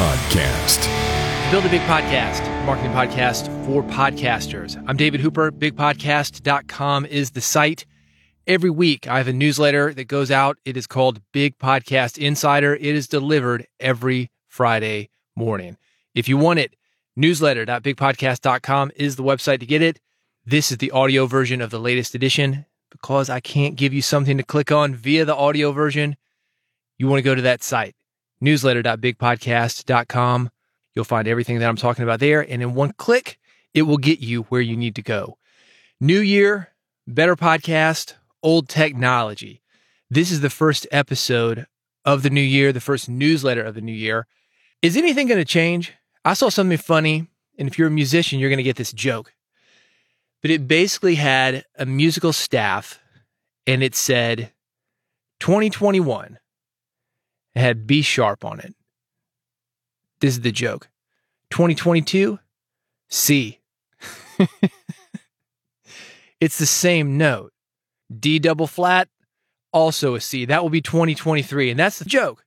Podcast. Build a Big Podcast, marketing podcast for podcasters. I'm David Hooper. BigPodcast.com is the site. Every week, I have a newsletter that goes out. It is called Big Podcast Insider. It is delivered every Friday morning. If you want it, newsletter.bigpodcast.com is the website to get it. This is the audio version of the latest edition. Because I can't give you something to click on via the audio version, you want to go to that site, newsletter.bigpodcast.com. You'll find everything that I'm talking about there. And in one click, it will get you where you need to go. New year, better podcast, old technology. This is the first episode of the new year, the first newsletter of the new year. Is anything going to change? I saw something funny. And if you're a musician, you're going to get this joke. But it basically had a musical staff and it said 2021. It had B sharp on it. This is the joke. 2022, C. it's the same note. D double flat, also a C. That will be 2023. And that's the joke.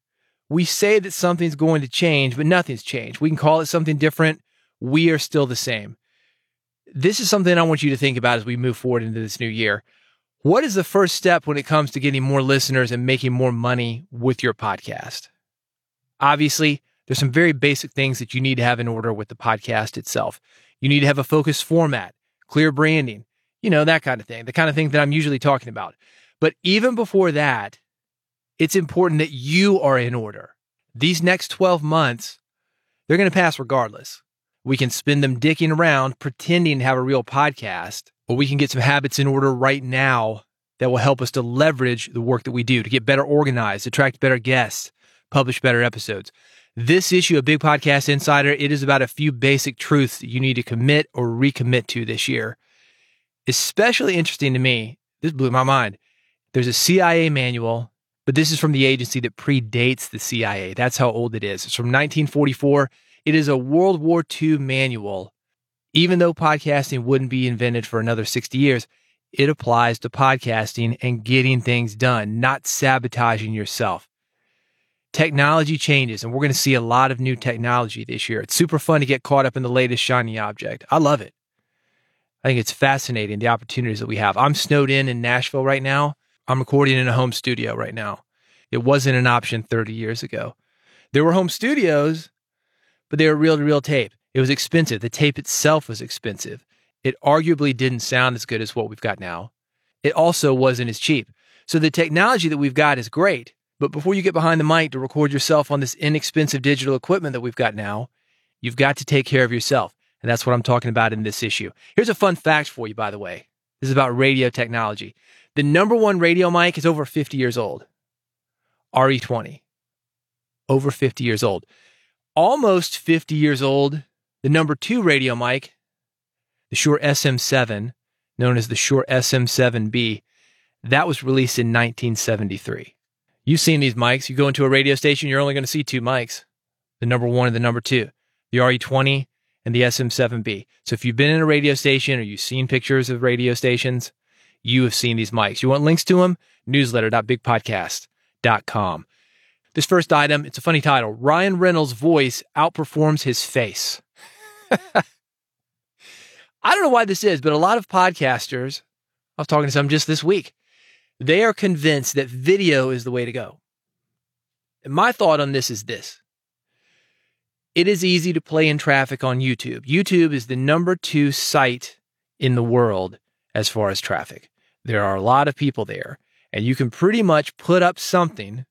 We say that something's going to change, but nothing's changed. We can call it something different. We are still the same. This is something I want you to think about as we move forward into this new year. What is the first step when it comes to getting more listeners and making more money with your podcast? Obviously, there's some very basic things that you need to have in order with the podcast itself. You need to have a focused format, clear branding, you know, that kind of thing, the kind of thing that I'm usually talking about. But even before that, it's important that you are in order. These next 12 months, they're going to pass regardless. We can spend them dicking around pretending to have a real podcast, or we can get some habits in order right now that will help us to leverage the work that we do to get better organized, attract better guests, publish better episodes. This issue of Big Podcast Insider, it is about a few basic truths that you need to commit or recommit to this year. Especially interesting to me, this blew my mind. There's a CIA manual, but this is from the agency that predates the CIA. That's how old it is. It's from 1944. It is a World War II manual. Even though podcasting wouldn't be invented for another 60 years, it applies to podcasting and getting things done, not sabotaging yourself technology changes and we're going to see a lot of new technology this year. It's super fun to get caught up in the latest shiny object. I love it. I think it's fascinating the opportunities that we have. I'm snowed in in Nashville right now. I'm recording in a home studio right now. It wasn't an option 30 years ago. There were home studios, but they were reel to reel tape. It was expensive. The tape itself was expensive. It arguably didn't sound as good as what we've got now. It also wasn't as cheap. So the technology that we've got is great. But before you get behind the mic to record yourself on this inexpensive digital equipment that we've got now, you've got to take care of yourself. And that's what I'm talking about in this issue. Here's a fun fact for you, by the way. This is about radio technology. The number one radio mic is over 50 years old. RE20. Over 50 years old. Almost 50 years old, the number two radio mic, the Shure SM7, known as the Shure SM7B, that was released in 1973. You've seen these mics. You go into a radio station, you're only going to see two mics the number one and the number two, the RE20 and the SM7B. So if you've been in a radio station or you've seen pictures of radio stations, you have seen these mics. You want links to them? Newsletter.bigpodcast.com. This first item, it's a funny title. Ryan Reynolds' voice outperforms his face. I don't know why this is, but a lot of podcasters, I was talking to some just this week, they are convinced that video is the way to go. And my thought on this is this it is easy to play in traffic on YouTube. YouTube is the number two site in the world as far as traffic. There are a lot of people there, and you can pretty much put up something.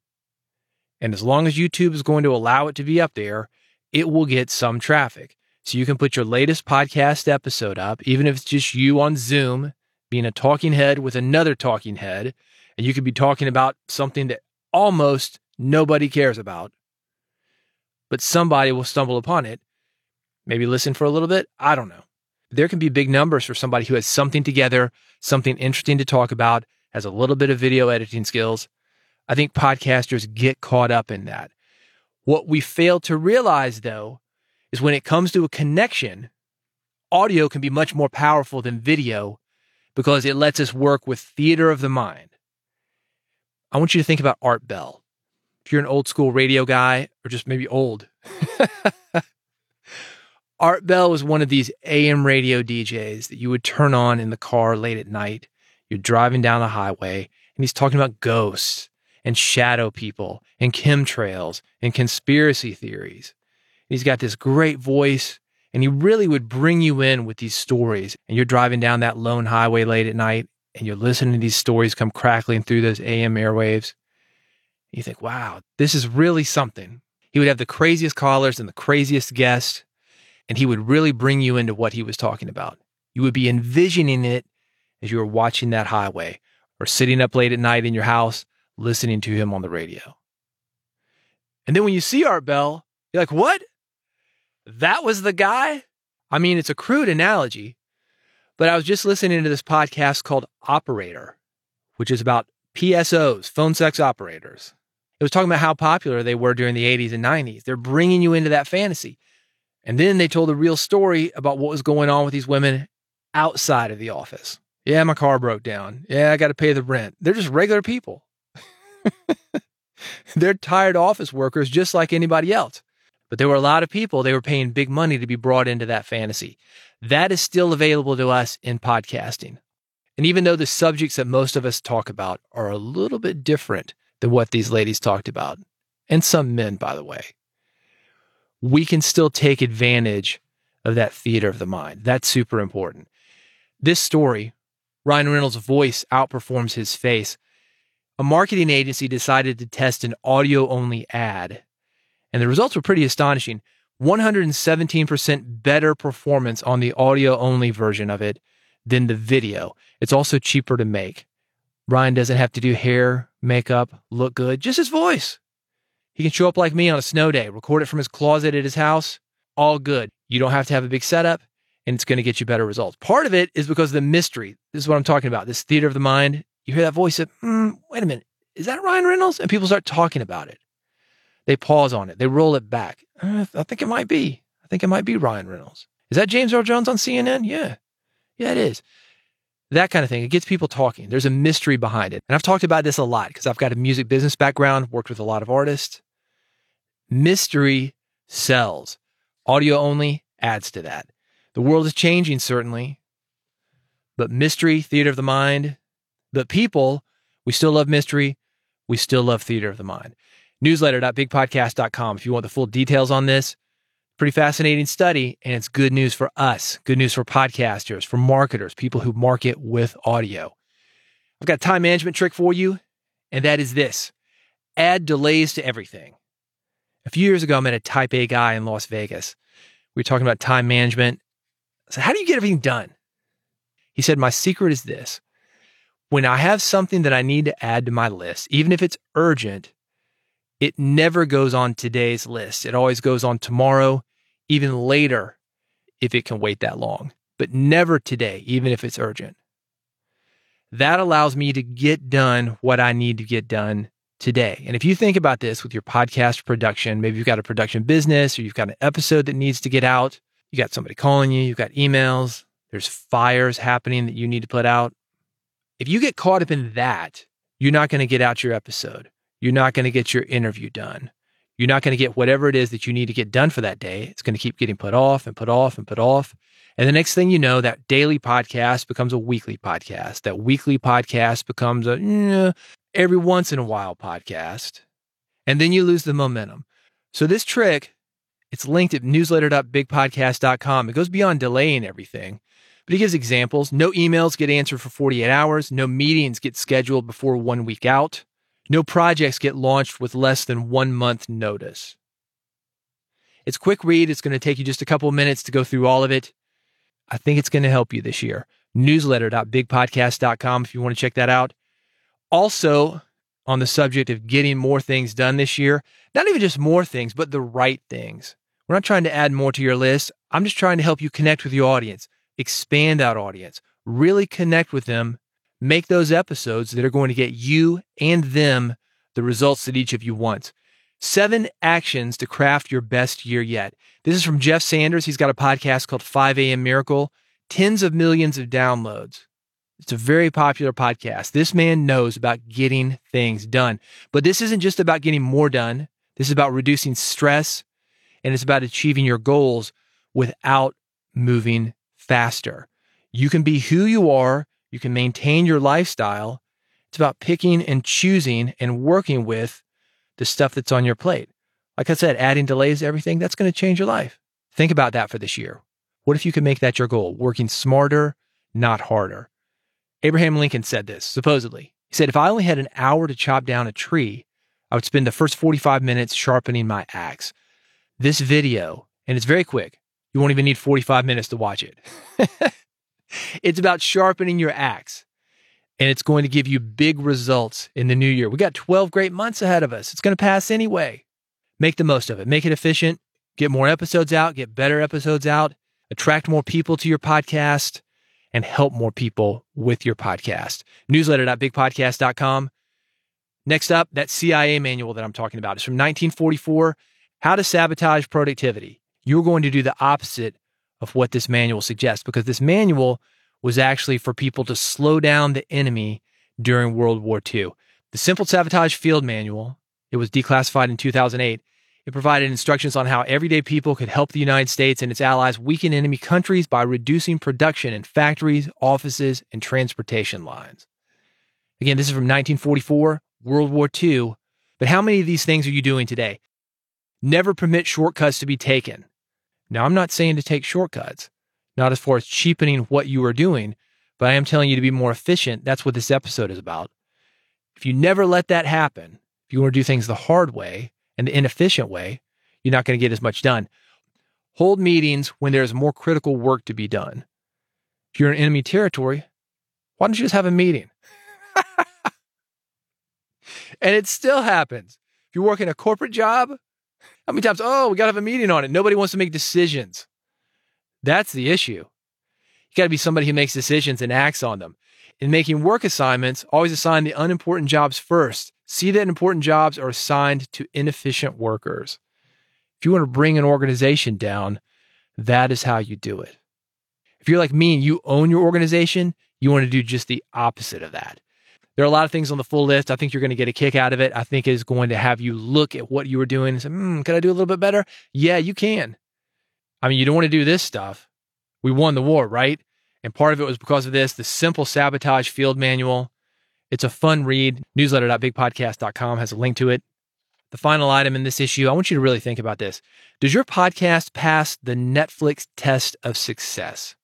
And as long as YouTube is going to allow it to be up there, it will get some traffic. So you can put your latest podcast episode up, even if it's just you on Zoom being a talking head with another talking head, and you could be talking about something that almost nobody cares about, but somebody will stumble upon it. Maybe listen for a little bit. I don't know. There can be big numbers for somebody who has something together, something interesting to talk about, has a little bit of video editing skills. I think podcasters get caught up in that. What we fail to realize, though, is when it comes to a connection, audio can be much more powerful than video because it lets us work with theater of the mind. I want you to think about Art Bell. if you're an old school radio guy or just maybe old, Art Bell was one of these AM radio DJs that you would turn on in the car late at night. You're driving down the highway and he's talking about ghosts and shadow people and chemtrails and conspiracy theories. He's got this great voice and he really would bring you in with these stories. And you're driving down that lone highway late at night and you're listening to these stories come crackling through those AM airwaves. You think, wow, this is really something. He would have the craziest callers and the craziest guests, and he would really bring you into what he was talking about. You would be envisioning it as you were watching that highway or sitting up late at night in your house listening to him on the radio. And then when you see Art Bell, you're like, what? That was the guy? I mean, it's a crude analogy, but I was just listening to this podcast called Operator, which is about PSOs, phone sex operators. It was talking about how popular they were during the 80s and 90s. They're bringing you into that fantasy. And then they told a real story about what was going on with these women outside of the office. Yeah, my car broke down. Yeah, I got to pay the rent. They're just regular people. They're tired office workers just like anybody else. But there were a lot of people, they were paying big money to be brought into that fantasy. That is still available to us in podcasting. And even though the subjects that most of us talk about are a little bit different than what these ladies talked about, and some men, by the way, we can still take advantage of that theater of the mind. That's super important. This story, Ryan Reynolds' voice outperforms his face. A marketing agency decided to test an audio only ad, and the results were pretty astonishing. 117% better performance on the audio only version of it than the video. It's also cheaper to make. Ryan doesn't have to do hair, makeup, look good, just his voice. He can show up like me on a snow day, record it from his closet at his house, all good. You don't have to have a big setup, and it's going to get you better results. Part of it is because of the mystery. This is what I'm talking about this theater of the mind. You hear that voice, of, mm, wait a minute, is that Ryan Reynolds? And people start talking about it. They pause on it, they roll it back. Uh, I think it might be. I think it might be Ryan Reynolds. Is that James Earl Jones on CNN? Yeah. Yeah, it is. That kind of thing. It gets people talking. There's a mystery behind it. And I've talked about this a lot because I've got a music business background, worked with a lot of artists. Mystery sells. Audio only adds to that. The world is changing, certainly, but mystery, theater of the mind, but people, we still love mystery. We still love theater of the mind. Newsletter.bigpodcast.com if you want the full details on this. Pretty fascinating study, and it's good news for us, good news for podcasters, for marketers, people who market with audio. I've got a time management trick for you, and that is this add delays to everything. A few years ago, I met a type A guy in Las Vegas. We were talking about time management. I said, How do you get everything done? He said, My secret is this. When I have something that I need to add to my list, even if it's urgent, it never goes on today's list. It always goes on tomorrow, even later, if it can wait that long, but never today, even if it's urgent. That allows me to get done what I need to get done today. And if you think about this with your podcast production, maybe you've got a production business or you've got an episode that needs to get out, you got somebody calling you, you've got emails, there's fires happening that you need to put out. If you get caught up in that, you're not going to get out your episode. You're not going to get your interview done. You're not going to get whatever it is that you need to get done for that day. It's going to keep getting put off and put off and put off. And the next thing you know, that daily podcast becomes a weekly podcast. That weekly podcast becomes a eh, every once in a while podcast. And then you lose the momentum. So this trick, it's linked at newsletter.bigpodcast.com. It goes beyond delaying everything. But he gives examples. No emails get answered for 48 hours. No meetings get scheduled before one week out. No projects get launched with less than one month notice. It's quick read. It's going to take you just a couple of minutes to go through all of it. I think it's going to help you this year. Newsletter.bigpodcast.com if you want to check that out. Also, on the subject of getting more things done this year, not even just more things, but the right things. We're not trying to add more to your list. I'm just trying to help you connect with your audience, expand that audience, really connect with them make those episodes that are going to get you and them the results that each of you wants. Seven actions to craft your best year yet. This is from Jeff Sanders. He's got a podcast called 5 a.m. Miracle, tens of millions of downloads. It's a very popular podcast. This man knows about getting things done. But this isn't just about getting more done. This is about reducing stress and it's about achieving your goals without moving faster. You can be who you are. You can maintain your lifestyle. It's about picking and choosing and working with the stuff that's on your plate. Like I said, adding delays to everything, that's going to change your life. Think about that for this year. What if you could make that your goal? Working smarter, not harder. Abraham Lincoln said this, supposedly. He said, If I only had an hour to chop down a tree, I would spend the first 45 minutes sharpening my axe. This video, and it's very quick, you won't even need 45 minutes to watch it. it's about sharpening your axe, and it's going to give you big results in the new year. We got 12 great months ahead of us. It's going to pass anyway. Make the most of it, make it efficient, get more episodes out, get better episodes out, attract more people to your podcast and help more people with your podcast. Newsletter.bigpodcast.com. Next up, that CIA manual that I'm talking about is from 1944 How to Sabotage Productivity. You're going to do the opposite of what this manual suggests because this manual was actually for people to slow down the enemy during World War II. The Simple Sabotage Field Manual, it was declassified in 2008. It provided instructions on how everyday people could help the United States and its allies weaken enemy countries by reducing production in factories, offices, and transportation lines. Again, this is from 1944, World War II. But how many of these things are you doing today? Never permit shortcuts to be taken. Now, I'm not saying to take shortcuts, not as far as cheapening what you are doing, but I am telling you to be more efficient. That's what this episode is about. If you never let that happen, if you want to do things the hard way, and the inefficient way, you're not going to get as much done. Hold meetings when there's more critical work to be done. If you're in enemy territory, why don't you just have a meeting? and it still happens. If you work in a corporate job, how many times, oh, we got to have a meeting on it? Nobody wants to make decisions. That's the issue. You got to be somebody who makes decisions and acts on them. In making work assignments, always assign the unimportant jobs first See that important jobs are assigned to inefficient workers. If you want to bring an organization down, that is how you do it. If you're like me and you own your organization, you want to do just the opposite of that. There are a lot of things on the full list. I think you're going to get a kick out of it. I think it's going to have you look at what you were doing and say, hmm, could I do a little bit better? Yeah, you can. I mean, you don't want to do this stuff. We won the war, right? And part of it was because of this the simple sabotage field manual. It's a fun read. Newsletter.bigpodcast.com has a link to it. The final item in this issue, I want you to really think about this. Does your podcast pass the Netflix test of success?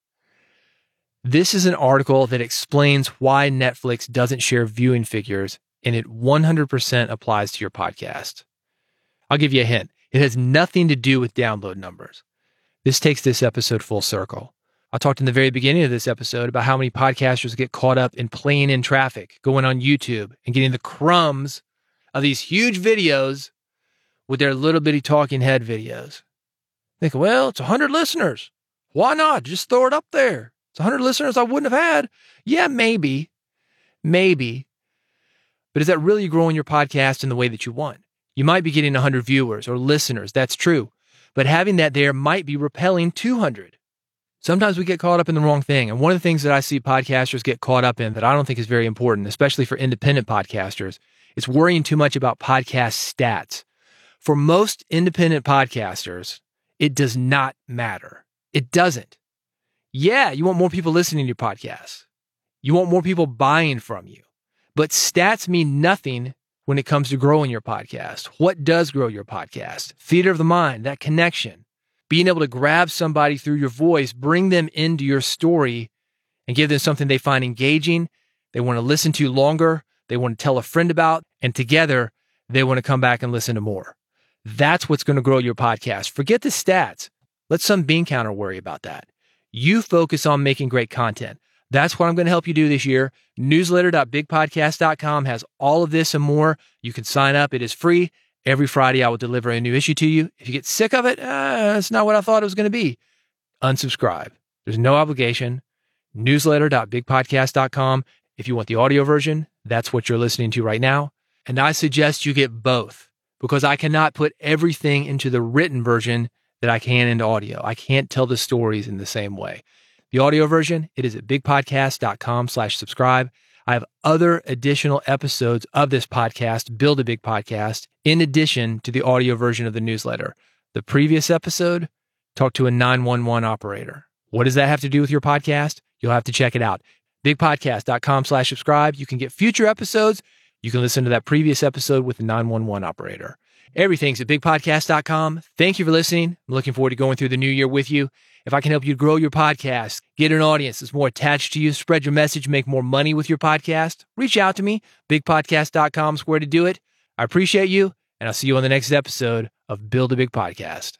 This is an article that explains why Netflix doesn't share viewing figures, and it 100% applies to your podcast. I'll give you a hint. It has nothing to do with download numbers. This takes this episode full circle. I talked in the very beginning of this episode about how many podcasters get caught up in playing in traffic, going on YouTube and getting the crumbs of these huge videos with their little bitty talking head videos. Think, well, it's 100 listeners. Why not? Just throw it up there. It's 100 listeners I wouldn't have had. Yeah, maybe. Maybe. But is that really growing your podcast in the way that you want? You might be getting 100 viewers or listeners. That's true. But having that there might be repelling 200. Sometimes we get caught up in the wrong thing. And one of the things that I see podcasters get caught up in that I don't think is very important, especially for independent podcasters, is worrying too much about podcast stats. For most independent podcasters, it does not matter. It doesn't. Yeah, you want more people listening to your podcast. You want more people buying from you. But stats mean nothing when it comes to growing your podcast. What does grow your podcast? Theater of the mind, that connection being able to grab somebody through your voice, bring them into your story, and give them something they find engaging, they want to listen to longer, they want to tell a friend about, and together they want to come back and listen to more. That's what's going to grow your podcast. Forget the stats. Let some bean counter worry about that. You focus on making great content. That's what I'm going to help you do this year. Newsletter.bigpodcast.com has all of this and more. You can sign up. It is free. Every Friday, I will deliver a new issue to you. If you get sick of it, uh, it's not what I thought it was going to be. Unsubscribe. There's no obligation. Newsletter.bigpodcast.com. If you want the audio version, that's what you're listening to right now. And I suggest you get both because I cannot put everything into the written version that I can into audio. I can't tell the stories in the same way. The audio version, it is at bigpodcast.com slash subscribe. I have other additional episodes of this podcast, Build a Big Podcast, in addition to the audio version of the newsletter. The previous episode, talk to a 911 operator. What does that have to do with your podcast? You'll have to check it out. Bigpodcast.com slash subscribe. You can get future episodes. You can listen to that previous episode with the 911 operator. Everything's at bigpodcast.com. Thank you for listening. I'm looking forward to going through the new year with you. If I can help you grow your podcast, get an audience that's more attached to you, spread your message, make more money with your podcast, reach out to me. Bigpodcast.com is where to do it. I appreciate you, and I'll see you on the next episode of Build a Big Podcast.